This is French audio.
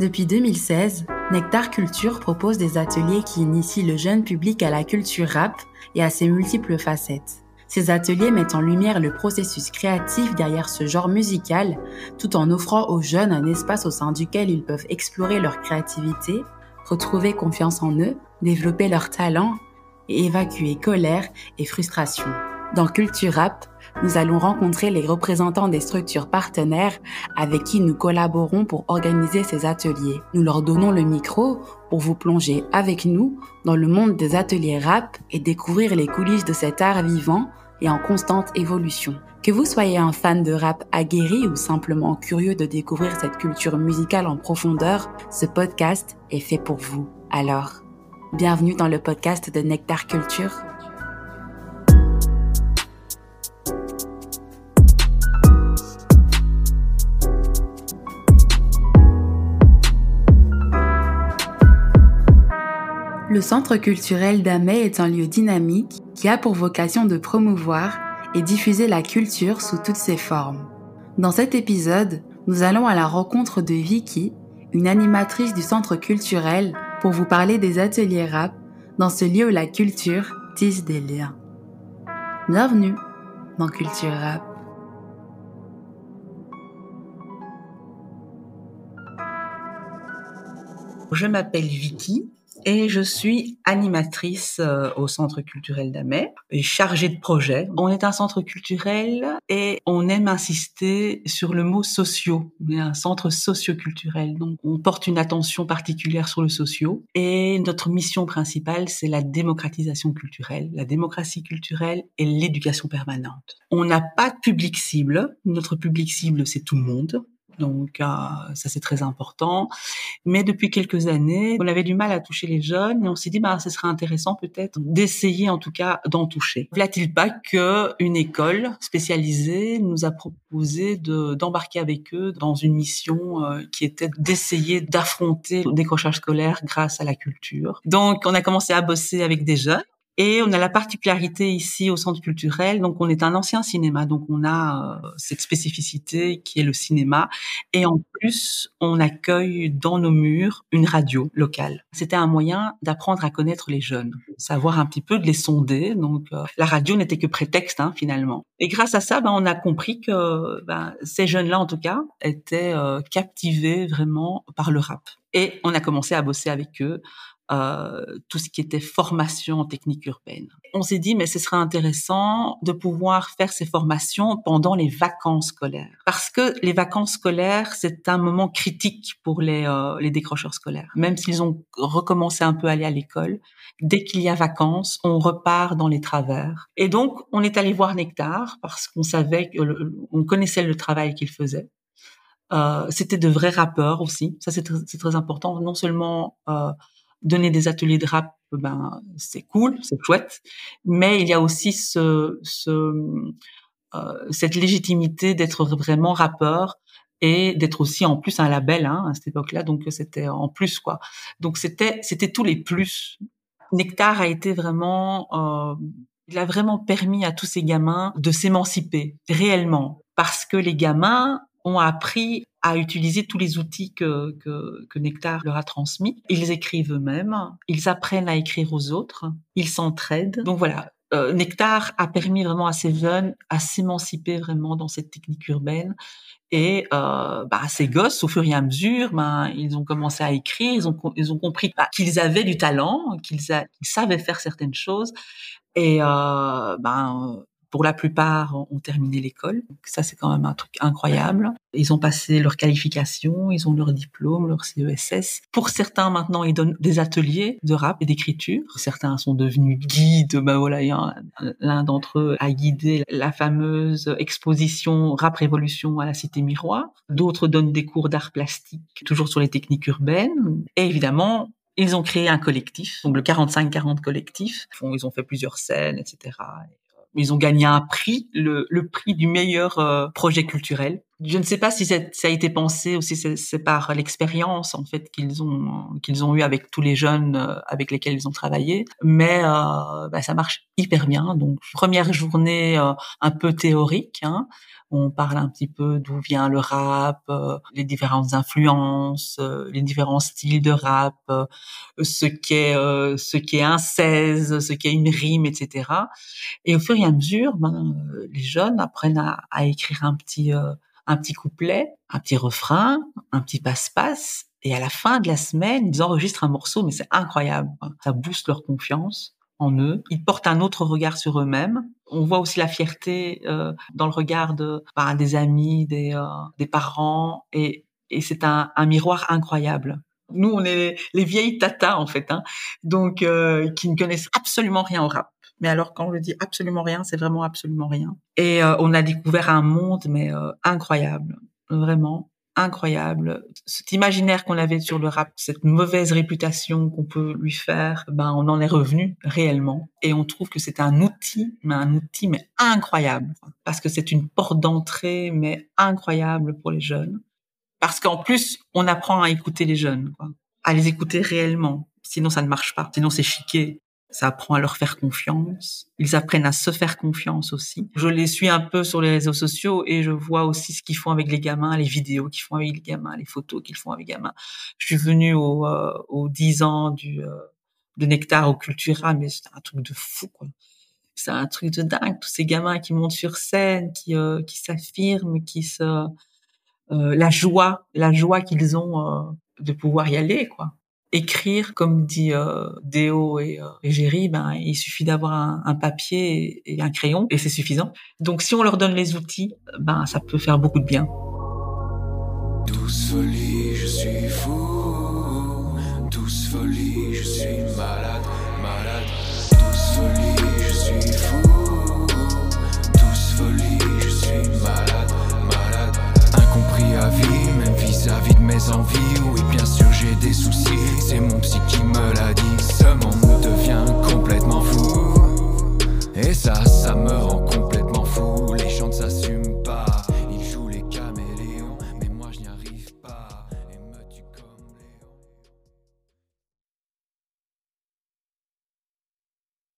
Depuis 2016, Nectar Culture propose des ateliers qui initient le jeune public à la culture rap et à ses multiples facettes. Ces ateliers mettent en lumière le processus créatif derrière ce genre musical, tout en offrant aux jeunes un espace au sein duquel ils peuvent explorer leur créativité, retrouver confiance en eux, développer leurs talents et évacuer colère et frustration. Dans Culture Rap, nous allons rencontrer les représentants des structures partenaires avec qui nous collaborons pour organiser ces ateliers. Nous leur donnons le micro pour vous plonger avec nous dans le monde des ateliers rap et découvrir les coulisses de cet art vivant et en constante évolution. Que vous soyez un fan de rap aguerri ou simplement curieux de découvrir cette culture musicale en profondeur, ce podcast est fait pour vous. Alors, bienvenue dans le podcast de Nectar Culture. Le Centre culturel d'Amay est un lieu dynamique qui a pour vocation de promouvoir et diffuser la culture sous toutes ses formes. Dans cet épisode, nous allons à la rencontre de Vicky, une animatrice du Centre culturel, pour vous parler des ateliers rap dans ce lieu où la culture tisse des liens. Bienvenue dans Culture Rap. Je m'appelle Vicky, et je suis animatrice euh, au Centre culturel d'Amay et chargée de projet. On est un centre culturel et on aime insister sur le mot socio. On est un centre socioculturel, donc on porte une attention particulière sur le socio et notre mission principale, c'est la démocratisation culturelle, la démocratie culturelle et l'éducation permanente. On n'a pas de public cible. Notre public cible, c'est tout le monde. Donc euh, ça c'est très important. Mais depuis quelques années, on avait du mal à toucher les jeunes et on s'est dit bah ce serait intéressant peut-être d'essayer en tout cas d'en toucher. V'là-t-il pas que une école spécialisée nous a proposé de d'embarquer avec eux dans une mission euh, qui était d'essayer d'affronter le décrochage scolaire grâce à la culture. Donc on a commencé à bosser avec des jeunes et on a la particularité ici au centre culturel, donc on est un ancien cinéma, donc on a euh, cette spécificité qui est le cinéma. Et en plus, on accueille dans nos murs une radio locale. C'était un moyen d'apprendre à connaître les jeunes, savoir un petit peu de les sonder. Donc euh, la radio n'était que prétexte hein, finalement. Et grâce à ça, ben, on a compris que ben, ces jeunes-là, en tout cas, étaient euh, captivés vraiment par le rap. Et on a commencé à bosser avec eux euh, tout ce qui était formation en technique urbaine. On s'est dit, mais ce serait intéressant de pouvoir faire ces formations pendant les vacances scolaires. Parce que les vacances scolaires, c'est un moment critique pour les, euh, les décrocheurs scolaires. Même s'ils ont recommencé un peu à aller à l'école, dès qu'il y a vacances, on repart dans les travers. Et donc, on est allé voir Nectar parce qu'on savait, on connaissait le travail qu'il faisait. Euh, c'était de vrais rappeurs aussi. Ça, c'est très, important. Non seulement donner des ateliers de rap, ben c'est cool, c'est chouette, mais il y a aussi ce, ce euh, cette légitimité d'être vraiment rappeur et d'être aussi en plus un label hein, à cette époque-là, donc c'était en plus quoi. Donc c'était c'était tous les plus. Nectar a été vraiment, euh, il a vraiment permis à tous ces gamins de s'émanciper réellement parce que les gamins ont appris à utiliser tous les outils que, que, que, Nectar leur a transmis. Ils écrivent eux-mêmes, ils apprennent à écrire aux autres, ils s'entraident. Donc voilà, euh, Nectar a permis vraiment à ces jeunes à s'émanciper vraiment dans cette technique urbaine. Et euh, bah, ces gosses, au fur et à mesure, ben, ils ont commencé à écrire, ils ont, ils ont compris bah, qu'ils avaient du talent, qu'ils savaient faire certaines choses. Et euh, ben, pour la plupart, ont terminé l'école. Ça, c'est quand même un truc incroyable. Ils ont passé leur qualification, ils ont leur diplôme, leur CESS. Pour certains, maintenant, ils donnent des ateliers de rap et d'écriture. Certains sont devenus guides. Ben voilà, l'un d'entre eux a guidé la fameuse exposition Rap Révolution à la Cité Miroir. D'autres donnent des cours d'art plastique, toujours sur les techniques urbaines. Et évidemment, ils ont créé un collectif, donc le 45-40 collectif. Ils ont fait plusieurs scènes, etc. Ils ont gagné un prix, le, prix du meilleur euh, projet culturel. Je ne sais pas si ça a été pensé ou si c'est par l'expérience en fait qu'ils ont qu'ils ont eu avec tous les jeunes euh, avec lesquels ils ont travaillé, mais euh, bah, ça marche hyper bien. Donc première journée euh, un peu théorique, hein, On parle un petit peu d'où vient le rap, euh, les différentes influences, euh, les différents styles de rap, euh, ce qu'est ce qu'est un 16, ce qu'est une rime, etc. Et au fur et à mesure, ben, les jeunes apprennent à, écrire un petit un petit couplet, un petit refrain, un petit passe-passe. Et à la fin de la semaine, ils enregistrent un morceau, mais c'est incroyable. Ça booste leur confiance en eux. Ils portent un autre regard sur eux-mêmes. On voit aussi la fierté euh, dans le regard de, bah, des amis, des, euh, des parents, et, et c'est un, un, miroir incroyable. Nous, on est les, vieilles tatas en fait, hein, donc euh, qui ne connaissent absolument rien au rap. Mais alors, quand je dis absolument rien, c'est vraiment absolument rien. Et euh, on a découvert un monde, mais euh, incroyable, vraiment incroyable. Cet imaginaire qu'on avait sur le rap, cette mauvaise réputation qu'on peut lui faire, ben on en est revenu réellement et on trouve que c'est un outil, mais un outil mais incroyable parce que c'est une porte d'entrée mais incroyable pour les jeunes. Parce qu'en plus, on apprend à écouter les jeunes, quoi. à les écouter réellement. Sinon, ça ne marche pas. Sinon, c'est chiqué ça apprend à leur faire confiance. Ils apprennent à se faire confiance aussi. Je les suis un peu sur les réseaux sociaux et je vois aussi ce qu'ils font avec les gamins, les vidéos qu'ils font avec les gamins, les photos qu'ils font avec les gamins. Je suis venue euh, aux 10 ans du, euh, de Nectar au Cultura, mais c'est un truc de fou, quoi. C'est un truc de dingue. Tous ces gamins qui montent sur scène, qui, euh, qui s'affirment, qui se, la joie, la joie qu'ils ont de pouvoir y aller, quoi écrire, comme dit euh, Déo et, euh, Géry, ben, il suffit d'avoir un, papier et, un crayon et c'est suffisant. Donc si on leur donne les outils, ben, ça peut faire beaucoup de bien.